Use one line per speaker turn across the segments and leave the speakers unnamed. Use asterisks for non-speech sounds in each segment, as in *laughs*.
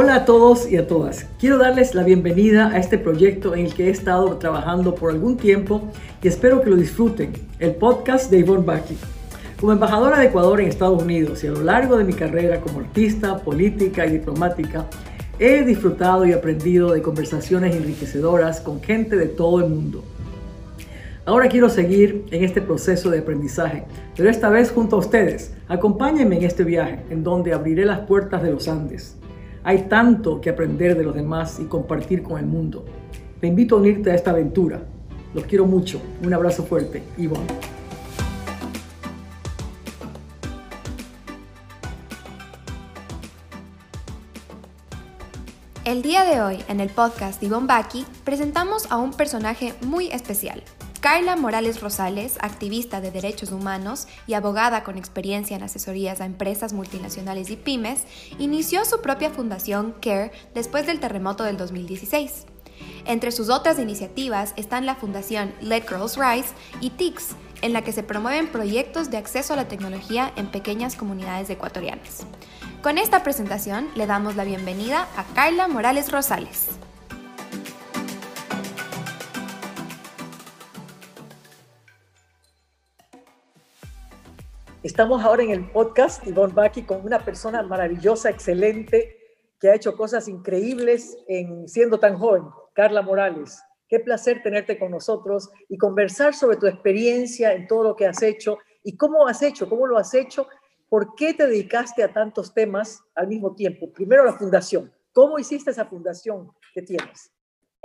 Hola a todos y a todas. Quiero darles la bienvenida a este proyecto en el que he estado trabajando por algún tiempo y espero que lo disfruten, el podcast de Yvonne Baki. Como embajadora de Ecuador en Estados Unidos y a lo largo de mi carrera como artista, política y diplomática, he disfrutado y aprendido de conversaciones enriquecedoras con gente de todo el mundo. Ahora quiero seguir en este proceso de aprendizaje, pero esta vez junto a ustedes. Acompáñenme en este viaje en donde abriré las puertas de los Andes hay tanto que aprender de los demás y compartir con el mundo. Te invito a unirte a esta aventura. Los quiero mucho. Un abrazo fuerte. Ivonne.
El día de hoy, en el podcast de Ivonne Baki, presentamos a un personaje muy especial, Carla Morales Rosales, activista de derechos humanos y abogada con experiencia en asesorías a empresas multinacionales y pymes, inició su propia fundación CARE después del terremoto del 2016. Entre sus otras iniciativas están la fundación Let Girls Rise y TICS, en la que se promueven proyectos de acceso a la tecnología en pequeñas comunidades ecuatorianas. Con esta presentación le damos la bienvenida a Carla Morales Rosales.
Estamos ahora en el podcast Ivonne Baki con una persona maravillosa, excelente, que ha hecho cosas increíbles en siendo tan joven, Carla Morales. Qué placer tenerte con nosotros y conversar sobre tu experiencia en todo lo que has hecho y cómo has hecho, cómo lo has hecho, por qué te dedicaste a tantos temas al mismo tiempo. Primero la fundación. ¿Cómo hiciste esa fundación que tienes?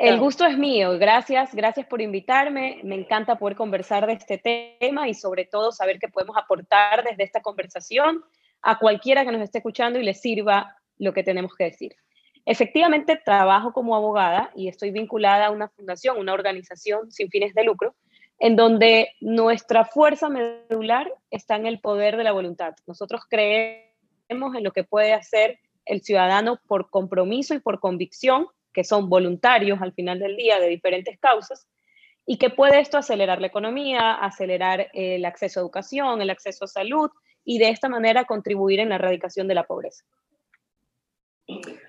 El gusto es mío. Gracias, gracias por invitarme. Me encanta poder conversar de este tema y sobre todo saber que podemos aportar desde esta conversación a cualquiera que nos esté escuchando y le sirva lo que tenemos que decir. Efectivamente, trabajo como abogada y estoy vinculada a una fundación, una organización sin fines de lucro, en donde nuestra fuerza medular está en el poder de la voluntad. Nosotros creemos en lo que puede hacer el ciudadano por compromiso y por convicción que son voluntarios al final del día de diferentes causas, y que puede esto acelerar la economía, acelerar el acceso a educación, el acceso a salud, y de esta manera contribuir en la erradicación de la pobreza.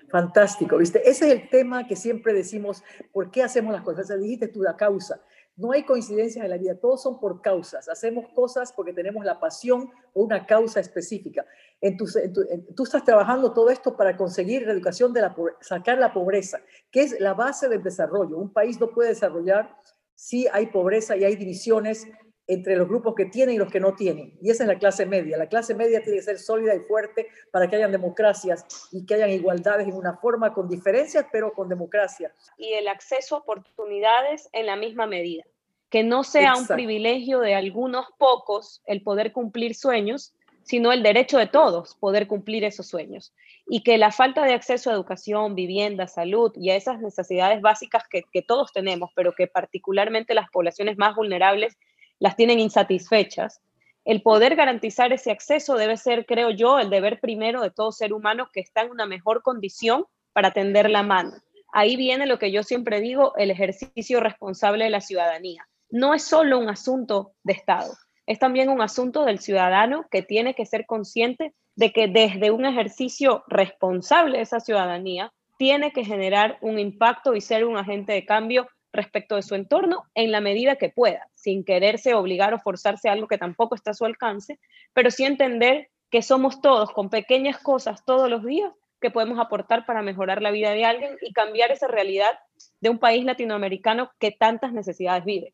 Fantástico, ¿viste? Ese es el tema que siempre decimos, ¿por qué hacemos las cosas? Dijiste tú la causa. No hay coincidencias en la vida, todos son por causas. Hacemos cosas porque tenemos la pasión o una causa específica. En tú estás trabajando todo esto para conseguir la educación, de sacar la pobreza, que es la base del desarrollo. Un país no puede desarrollar si hay pobreza y hay divisiones entre los grupos que tienen y los que no tienen. Y esa es la clase media. La clase media tiene que ser sólida y fuerte para que hayan democracias y que hayan igualdades en una forma con diferencias, pero con democracia.
Y el acceso a oportunidades en la misma medida. Que no sea un privilegio de algunos pocos el poder cumplir sueños, sino el derecho de todos poder cumplir esos sueños. Y que la falta de acceso a educación, vivienda, salud y a esas necesidades básicas que, que todos tenemos, pero que particularmente las poblaciones más vulnerables las tienen insatisfechas. El poder garantizar ese acceso debe ser, creo yo, el deber primero de todo ser humano que está en una mejor condición para tender la mano. Ahí viene lo que yo siempre digo, el ejercicio responsable de la ciudadanía. No es solo un asunto de Estado, es también un asunto del ciudadano que tiene que ser consciente de que desde un ejercicio responsable de esa ciudadanía tiene que generar un impacto y ser un agente de cambio respecto de su entorno en la medida que pueda, sin quererse obligar o forzarse a algo que tampoco está a su alcance, pero sí entender que somos todos con pequeñas cosas todos los días que podemos aportar para mejorar la vida de alguien y cambiar esa realidad de un país latinoamericano que tantas necesidades vive.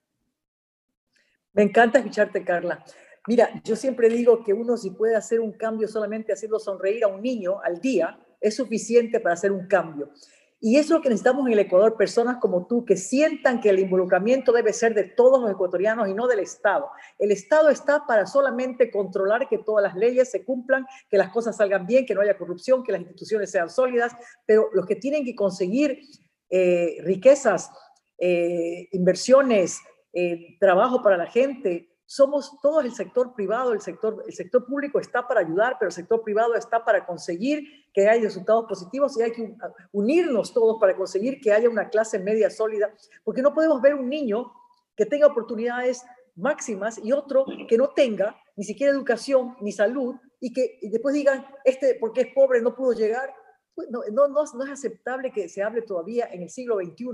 Me encanta escucharte, Carla. Mira, yo siempre digo que uno si puede hacer un cambio solamente haciendo sonreír a un niño al día, es suficiente para hacer un cambio. Y eso es lo que necesitamos en el Ecuador, personas como tú que sientan que el involucramiento debe ser de todos los ecuatorianos y no del Estado. El Estado está para solamente controlar que todas las leyes se cumplan, que las cosas salgan bien, que no haya corrupción, que las instituciones sean sólidas, pero los que tienen que conseguir eh, riquezas, eh, inversiones, eh, trabajo para la gente, somos todos el sector privado, el sector, el sector público está para ayudar, pero el sector privado está para conseguir que haya resultados positivos y hay que unirnos todos para conseguir que haya una clase media sólida, porque no podemos ver un niño que tenga oportunidades máximas y otro que no tenga ni siquiera educación ni salud y que después digan, este porque es pobre no pudo llegar. no, no, no, es aceptable que se hable todavía en el siglo XXI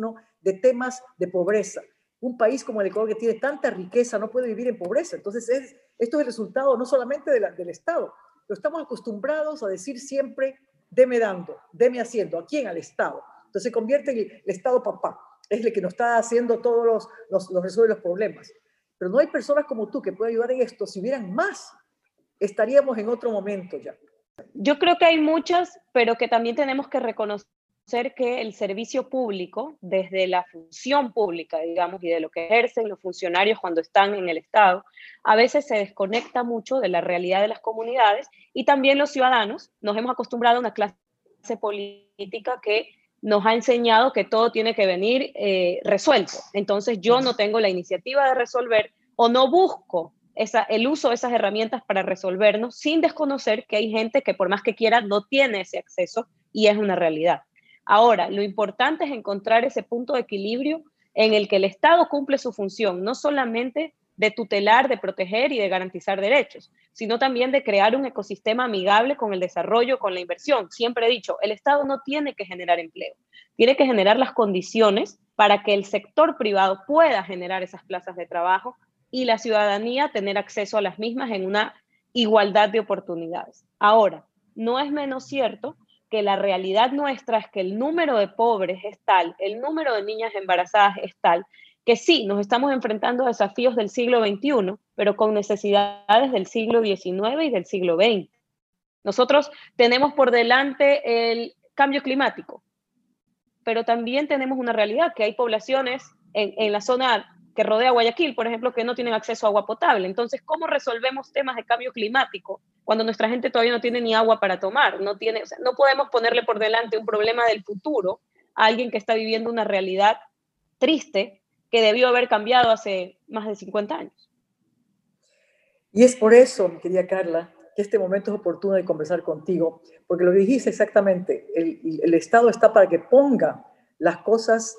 de temas de pobreza. Un país como el Ecuador que tiene tanta riqueza no puede vivir en pobreza. Entonces, es, esto es el resultado no solamente del Estado, pero estamos acostumbrados a decir siempre, deme dando, deme haciendo. ¿A quién? Al Estado. Entonces se convierte en el, Estado papá. Es el que nos está haciendo todos los, los, los resuelve los problemas. Pero no hay personas como tú que puedan ayudar en esto. Si hubieran más, estaríamos en otro momento ya.
Yo creo que hay muchas, pero que también tenemos que reconocer que el servicio público, desde la función pública, digamos, y de lo que ejercen los funcionarios cuando están en el Estado, a veces se desconecta mucho de la realidad de las comunidades y también los ciudadanos nos hemos acostumbrado a una clase política que nos ha enseñado que todo tiene que venir eh, resuelto. Entonces yo no tengo la iniciativa de resolver o no busco el uso de esas herramientas para resolvernos sin desconocer que hay gente que por más que quiera no tiene ese acceso y es una realidad. Ahora, lo importante es encontrar ese punto de equilibrio en el que el Estado cumple su función, no solamente de tutelar, de proteger y de garantizar derechos, sino también de crear un ecosistema amigable con el desarrollo, con la inversión. Siempre he dicho, el Estado no tiene que generar empleo, tiene que generar las condiciones para que el sector privado pueda generar esas plazas de trabajo y la ciudadanía tener acceso a las mismas en una igualdad de oportunidades. Ahora, no es menos cierto que la realidad nuestra es que el número de pobres es tal, el número de niñas embarazadas es tal, que sí, nos estamos enfrentando a desafíos del siglo XXI, pero con necesidades del siglo XIX y del siglo XX. Nosotros tenemos por delante el cambio climático, pero también tenemos una realidad, que hay poblaciones en, la zona que rodea Guayaquil, por ejemplo, que no tienen acceso a agua potable. Entonces, ¿cómo resolvemos temas de cambio climático cuando nuestra gente todavía no tiene ni agua para tomar? No, tiene, no podemos ponerle por delante un problema del futuro a alguien que está viviendo una realidad triste que debió haber cambiado hace más de 50 años.
Y es por eso, mi querida Carla, que este momento es oportuno de conversar contigo, porque lo dijiste exactamente, el Estado está para que ponga las cosas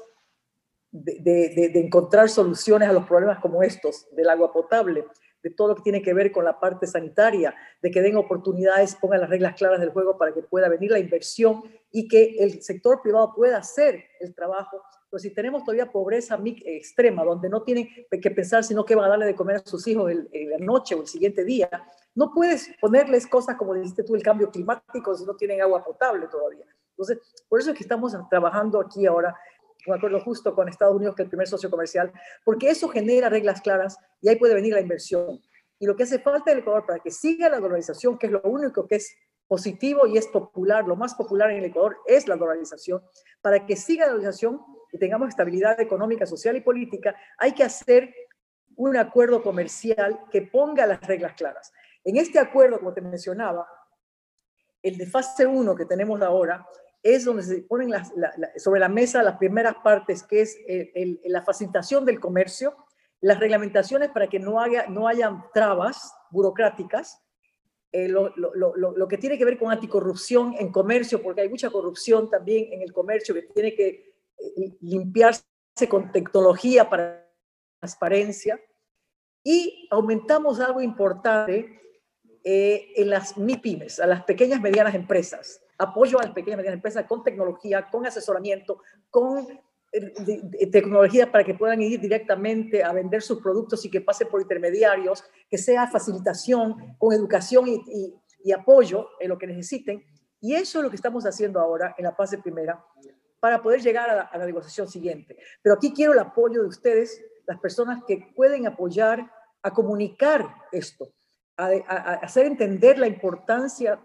de, encontrar soluciones a los problemas como estos, del agua potable, de todo lo que tiene que ver con la parte sanitaria, de que den oportunidades, pongan las reglas claras del juego para que pueda venir la inversión y que el sector privado pueda hacer el trabajo. Pero si tenemos todavía pobreza extrema, donde no tienen que pensar sino que van a darle de comer a sus hijos en la noche o el siguiente día, no puedes ponerles cosas como dijiste tú, el cambio climático, si no tienen agua potable todavía. Entonces, por eso es que estamos trabajando aquí ahora un acuerdo justo con Estados Unidos, que es el primer socio comercial, porque eso genera reglas claras y ahí puede venir la inversión. Y lo que hace falta en el Ecuador para que siga la dolarización, que es lo único que es positivo y es popular, lo más popular en el Ecuador es la dolarización, para que siga la dolarización y tengamos estabilidad económica, social y política, hay que hacer un acuerdo comercial que ponga las reglas claras. En este acuerdo, como te mencionaba, el de fase 1 que tenemos ahora, es donde se ponen sobre la mesa las primeras partes, que es la facilitación del comercio, las reglamentaciones para que no haya no hayan trabas burocráticas, eh, lo, lo, que tiene que ver con anticorrupción en comercio, porque hay mucha corrupción también en el comercio que tiene que eh, limpiarse con tecnología para transparencia. Y aumentamos algo importante eh, en las MIPIMES, a las pequeñas medianas empresas apoyo a las pequeñas y medianas empresas con tecnología, con asesoramiento, con eh, tecnología para que puedan ir directamente a vender sus productos y que pase por intermediarios, que sea facilitación con educación y, apoyo en lo que necesiten. Y eso es lo que estamos haciendo ahora en la fase primera para poder llegar a la, negociación siguiente. Pero aquí quiero el apoyo de ustedes, las personas que pueden apoyar a comunicar esto, a, a hacer entender la importancia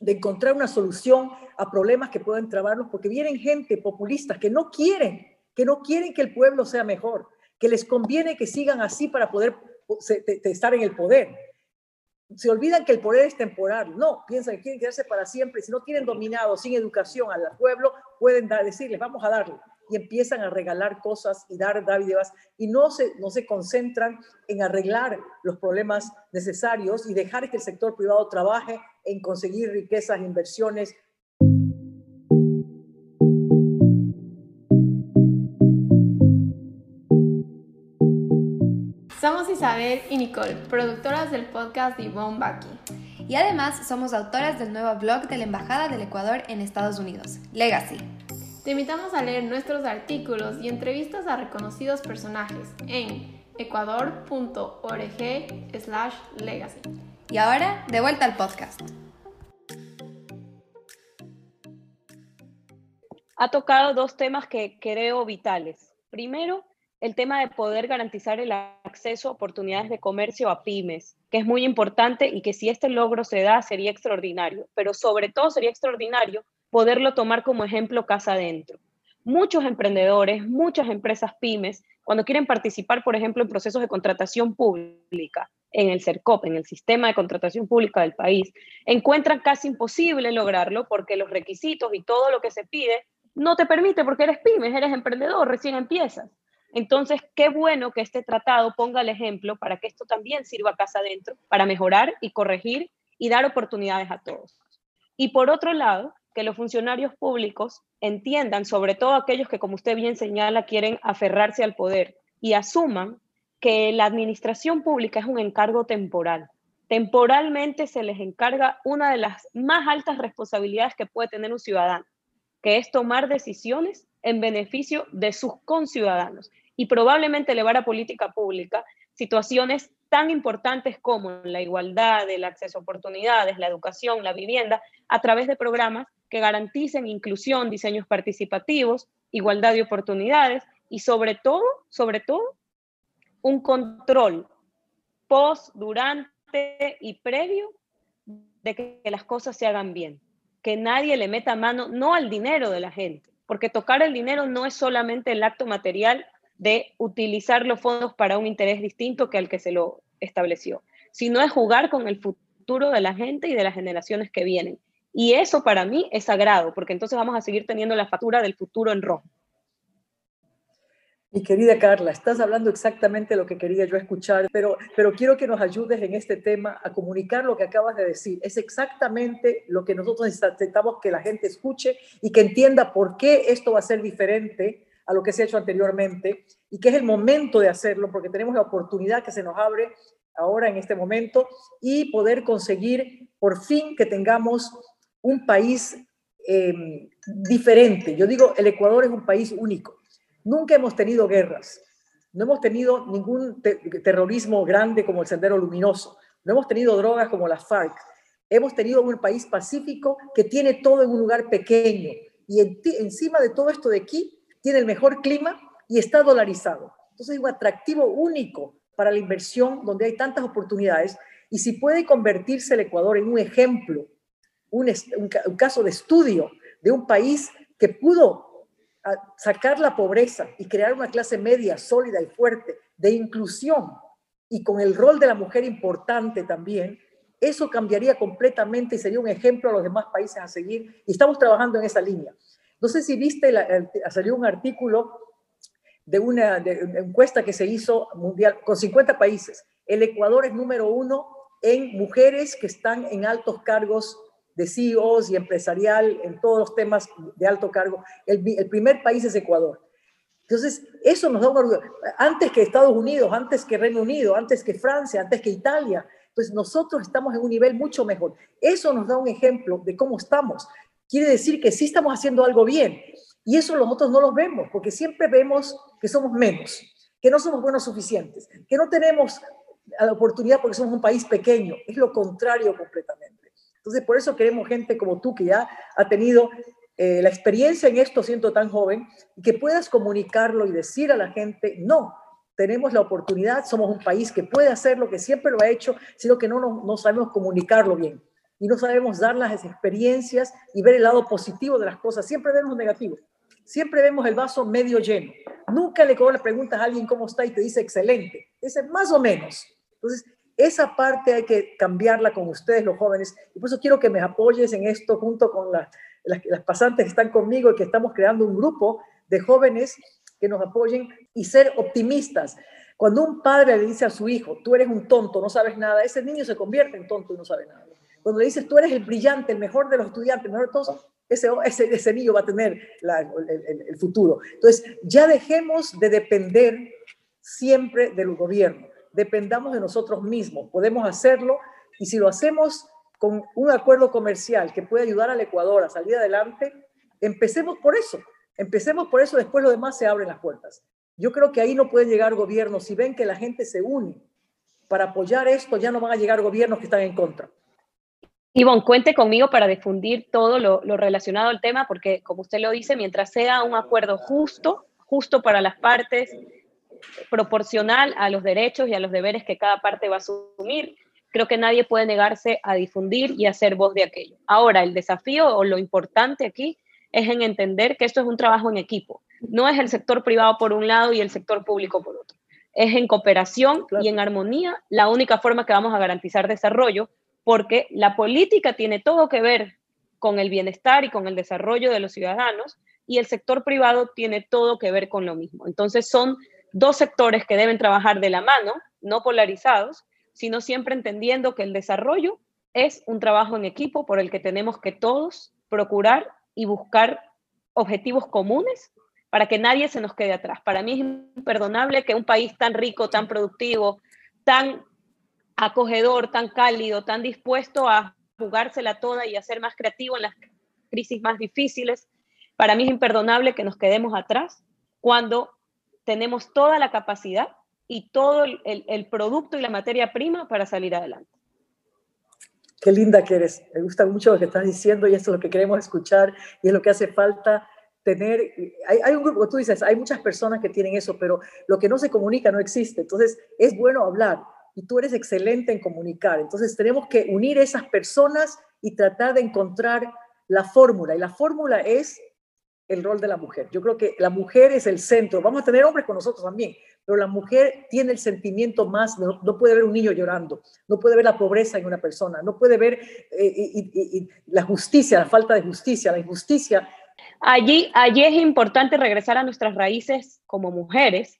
de encontrar una solución a problemas que pueden trabarlos, porque vienen gente populista que no quieren, que no quieren que el pueblo sea mejor, que les conviene que sigan así para poder estar en el poder. Se olvidan que el poder es temporal. No, piensan que quieren quedarse para siempre. Si no tienen dominado, sin educación al pueblo, pueden decirles, vamos a darle y empiezan a regalar cosas y dar dádivas y no se, no se concentran en arreglar los problemas necesarios y dejar que el sector privado trabaje en conseguir riquezas, inversiones.
Somos Isabel y Nicole, productoras del podcast de Yvonne Baki Y además somos autoras del nuevo blog de la Embajada del Ecuador en Estados Unidos, Legacy.
Te invitamos a leer nuestros artículos y entrevistas a reconocidos personajes en ecuador.org/legacy.
Y ahora, de vuelta al podcast.
Ha tocado dos temas que creo vitales. Primero, el tema de poder garantizar el acceso a oportunidades de comercio a pymes, que es muy importante y que si este logro se da sería extraordinario, pero sobre todo sería extraordinario poderlo tomar como ejemplo casa adentro. Muchos emprendedores, muchas empresas pymes, cuando quieren participar, por ejemplo, en procesos de contratación pública, en el CERCOP, en el sistema de contratación pública del país, encuentran casi imposible lograrlo porque los requisitos y todo lo que se pide no te permite porque eres pymes, eres emprendedor, recién empiezas. Entonces, qué bueno que este tratado ponga el ejemplo para que esto también sirva casa adentro, para mejorar y corregir y dar oportunidades a todos. Y por otro lado, que los funcionarios públicos entiendan, sobre todo aquellos que, como usted bien señala, quieren aferrarse al poder y asuman que la administración pública es un encargo temporal. Temporalmente se les encarga una de las más altas responsabilidades que puede tener un ciudadano, que es tomar decisiones en beneficio de sus conciudadanos y probablemente elevar a política pública situaciones tan importantes como la igualdad, el acceso a oportunidades, la educación, la vivienda, a través de programas que garanticen inclusión, diseños participativos, igualdad de oportunidades y sobre todo, sobre todo, un control post, durante y previo de que las cosas se hagan bien, que nadie le meta mano no al dinero de la gente, porque tocar el dinero no es solamente el acto material de utilizar los fondos para un interés distinto que al que se lo estableció, sino es jugar con el futuro de la gente y de las generaciones que vienen. Y eso para mí es sagrado, porque entonces vamos a seguir teniendo la factura del futuro en rojo.
Mi querida Carla, estás hablando exactamente lo que quería yo escuchar, pero, pero quiero que nos ayudes en este tema a comunicar lo que acabas de decir. Es exactamente lo que nosotros necesitamos que la gente escuche y que entienda por qué esto va a ser diferente a lo que se ha hecho anteriormente y que es el momento de hacerlo porque tenemos la oportunidad que se nos abre ahora en este momento y poder conseguir por fin que tengamos un país em, diferente. Yo digo, el Ecuador es un país único. Nunca hemos tenido guerras, no hemos tenido ningún terrorismo grande como el Sendero Luminoso, no hemos tenido drogas como las FARC. Hemos tenido un país pacífico que tiene todo en un lugar pequeño. Y encima de todo esto de aquí, tiene el mejor clima y está dolarizado. Entonces es un atractivo único para la inversión donde hay tantas oportunidades. Y si puede convertirse el Ecuador en un ejemplo, un, un caso de estudio de un país que pudo sacar la pobreza y crear una clase media sólida y fuerte de inclusión y con el rol de la mujer importante también, eso cambiaría completamente y sería un ejemplo a los demás países a seguir. Y estamos trabajando en esa línea. No sé si viste, salió un artículo de una, encuesta que se hizo mundial con 50 países. El Ecuador es número uno en mujeres que están en altos cargos de CEOs y empresarial, en todos los temas de alto cargo. El, el primer país es Ecuador. Entonces, eso nos da un orgullo. Antes que Estados Unidos, antes que Reino Unido, antes que Francia, antes que Italia. Pues nosotros estamos en un nivel mucho mejor. Eso nos da un ejemplo de cómo estamos quiere decir que sí estamos haciendo algo bien. Y eso nosotros no lo vemos, porque siempre vemos que somos menos, que no somos buenos suficientes, que no tenemos la oportunidad porque somos un país pequeño. Es lo contrario completamente. Entonces, por eso queremos gente como tú, que ya ha tenido eh, la experiencia en esto siendo tan joven, y que puedas comunicarlo y decir a la gente, no, tenemos la oportunidad, somos un país que puede hacer lo que siempre lo ha hecho, sino que no, no, sabemos comunicarlo bien y no sabemos dar las experiencias y ver el lado positivo de las cosas. Siempre vemos negativo. Siempre vemos el vaso medio lleno. Nunca le le preguntas a alguien cómo está y te dice excelente. Dice más o menos. Entonces, esa parte hay que cambiarla con ustedes, los jóvenes. Y por eso quiero que me apoyes en esto junto con las, las pasantes que están conmigo y que estamos creando un grupo de jóvenes que nos apoyen y ser optimistas. Cuando un padre le dice a su hijo, tú eres un tonto, no sabes nada, ese niño se convierte en tonto y no sabe nada. Cuando le dices, tú eres el brillante, el mejor de los estudiantes, el mejor de todos, ese, ese, ese niño va a tener el, futuro. Entonces, ya dejemos de depender siempre del gobierno. Dependamos de nosotros mismos. Podemos hacerlo y si lo hacemos con un acuerdo comercial que puede ayudar al Ecuador a salir adelante, empecemos por eso. Empecemos por eso, después lo demás se abren las puertas. Yo creo que ahí no puede llegar gobiernos. Si ven que la gente se une para apoyar esto, ya no van a llegar gobiernos que están en contra.
Ivonne, cuente conmigo para difundir todo lo, relacionado al tema, porque como usted lo dice, mientras sea un acuerdo justo, justo para las partes, proporcional a los derechos y a los deberes que cada parte va a asumir, creo que nadie puede negarse a difundir y hacer voz de aquello. Ahora, el desafío o lo importante aquí es en entender que esto es un trabajo en equipo. No es el sector privado por un lado y el sector público por otro. Es en cooperación y en armonía la única forma que vamos a garantizar desarrollo porque la política tiene todo que ver con el bienestar y con el desarrollo de los ciudadanos y el sector privado tiene todo que ver con lo mismo. Entonces son dos sectores que deben trabajar de la mano, no polarizados, sino siempre entendiendo que el desarrollo es un trabajo en equipo por el que tenemos que todos procurar y buscar objetivos comunes para que nadie se nos quede atrás. Para mí es imperdonable que un país tan rico, tan productivo, tan acogedor, tan cálido, tan dispuesto a jugársela toda y a ser más creativo en las crisis más difíciles. Para mí es imperdonable que nos quedemos atrás cuando tenemos toda la capacidad y todo el, producto y la materia prima para salir adelante.
Qué linda que eres. Me gusta mucho lo que estás diciendo y esto es lo que queremos escuchar y es lo que hace falta tener. Hay, hay un grupo, tú dices, hay muchas personas que tienen eso, pero lo que no se comunica no existe. Entonces, es bueno hablar y tú eres excelente en comunicar. Entonces tenemos que unir esas personas y tratar de encontrar la fórmula. Y la fórmula es el rol de la mujer. Yo creo que la mujer es el centro. Vamos a tener hombres con nosotros también, pero la mujer tiene el sentimiento más, no, puede ver un niño llorando, no puede ver la pobreza en una persona, no puede ver eh, la justicia, la falta de justicia, la injusticia.
Allí, allí es importante regresar a nuestras raíces como mujeres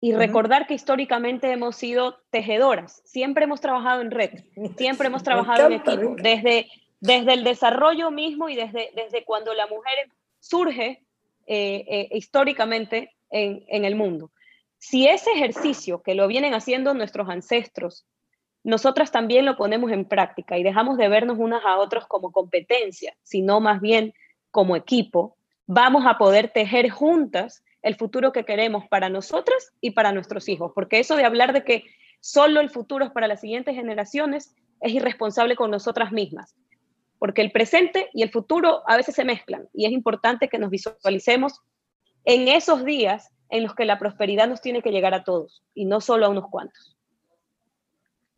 y recordar que históricamente hemos sido tejedoras, siempre hemos trabajado en red, siempre hemos *laughs* trabajado en equipo, desde, desde el desarrollo mismo y desde, desde cuando la mujer surge eh, eh, históricamente en, el mundo. Si ese ejercicio que lo vienen haciendo nuestros ancestros, nosotras también lo ponemos en práctica y dejamos de vernos unas a otros como competencia, sino más bien como equipo, vamos a poder tejer juntas el futuro que queremos para nosotras y para nuestros hijos, porque eso de hablar de que solo el futuro es para las siguientes generaciones es irresponsable con nosotras mismas, porque el presente y el futuro a veces se mezclan y es importante que nos visualicemos en esos días en los que la prosperidad nos tiene que llegar a todos y no solo a unos cuantos.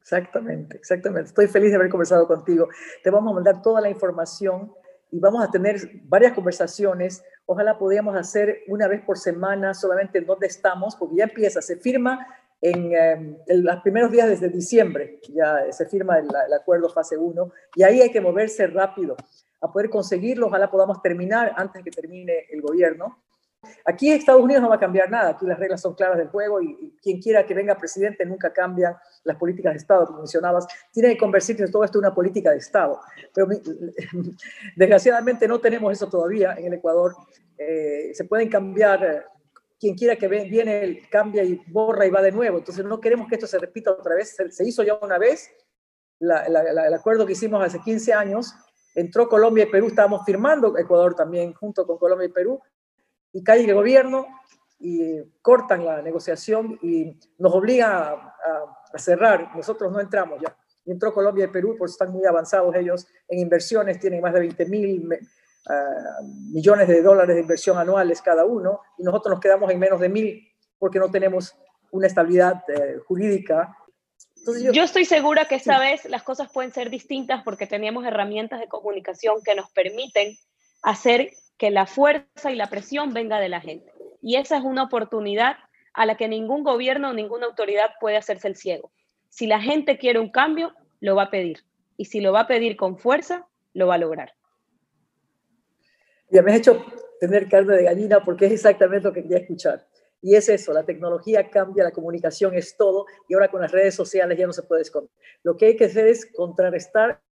Exactamente, exactamente. Estoy feliz de haber conversado contigo. Te vamos a mandar toda la información y vamos a tener varias conversaciones. Ojalá podamos hacer una vez por semana solamente en dónde estamos, porque ya empieza, se firma en, em, los primeros días desde diciembre, ya se firma el, el acuerdo fase 1 y ahí hay que moverse rápido a poder conseguirlo. Ojalá podamos terminar antes de que termine el gobierno Aquí Estados Unidos no va a cambiar nada, aquí las reglas son claras del juego y, quien quiera que venga presidente nunca cambia las políticas de Estado, como mencionabas, tiene que convertirse todo esto en una política de Estado. Pero *laughs* desgraciadamente no tenemos eso todavía en el Ecuador. Eh, se pueden cambiar, eh, quien quiera que viene cambia y borra y va de nuevo. Entonces no queremos que esto se repita otra vez. Se, hizo ya una vez el acuerdo que hicimos hace 15 años. Entró Colombia y Perú, estábamos firmando Ecuador también junto con Colombia y Perú, y cae el gobierno y cortan la negociación y nos obliga a, cerrar. Nosotros no entramos ya. Y entró Colombia y Perú, porque están muy avanzados ellos en inversiones, tienen más de 20 mil ah, millones de dólares de inversión anuales cada uno, y nosotros nos quedamos en menos de mil porque no tenemos una estabilidad eh, jurídica.
yo, estoy segura que esta vez las cosas pueden ser distintas porque teníamos herramientas de comunicación que nos permiten hacer que la fuerza y la presión venga de la gente. Y esa es una oportunidad a la que ningún gobierno o ninguna autoridad puede hacerse el ciego. Si la gente quiere un cambio, lo va a pedir. Y si lo va a pedir con fuerza, lo va a lograr.
Ya me has hecho tener carne de gallina porque es exactamente lo que quería escuchar. Y es eso, la tecnología cambia, la comunicación es todo, y ahora con las redes sociales ya no se puede esconder. Lo que hay que hacer es contrarrestar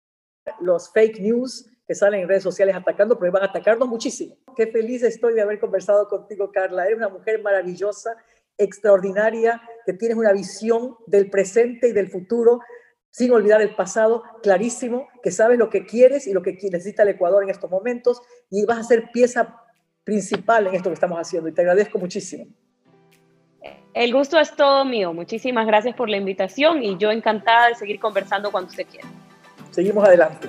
los fake news, que salen en redes sociales atacando, pero van a atacarnos muchísimo. Qué feliz estoy de haber conversado contigo, Carla. Eres una mujer maravillosa, extraordinaria, que tienes una visión del presente y del futuro sin olvidar el pasado, clarísimo, que sabes lo que quieres y lo que necesita el Ecuador en estos momentos y vas a ser pieza principal en esto que estamos haciendo y te agradezco muchísimo.
El gusto es todo mío. Muchísimas gracias por la invitación y yo encantada de seguir conversando cuando usted quiera.
Seguimos adelante.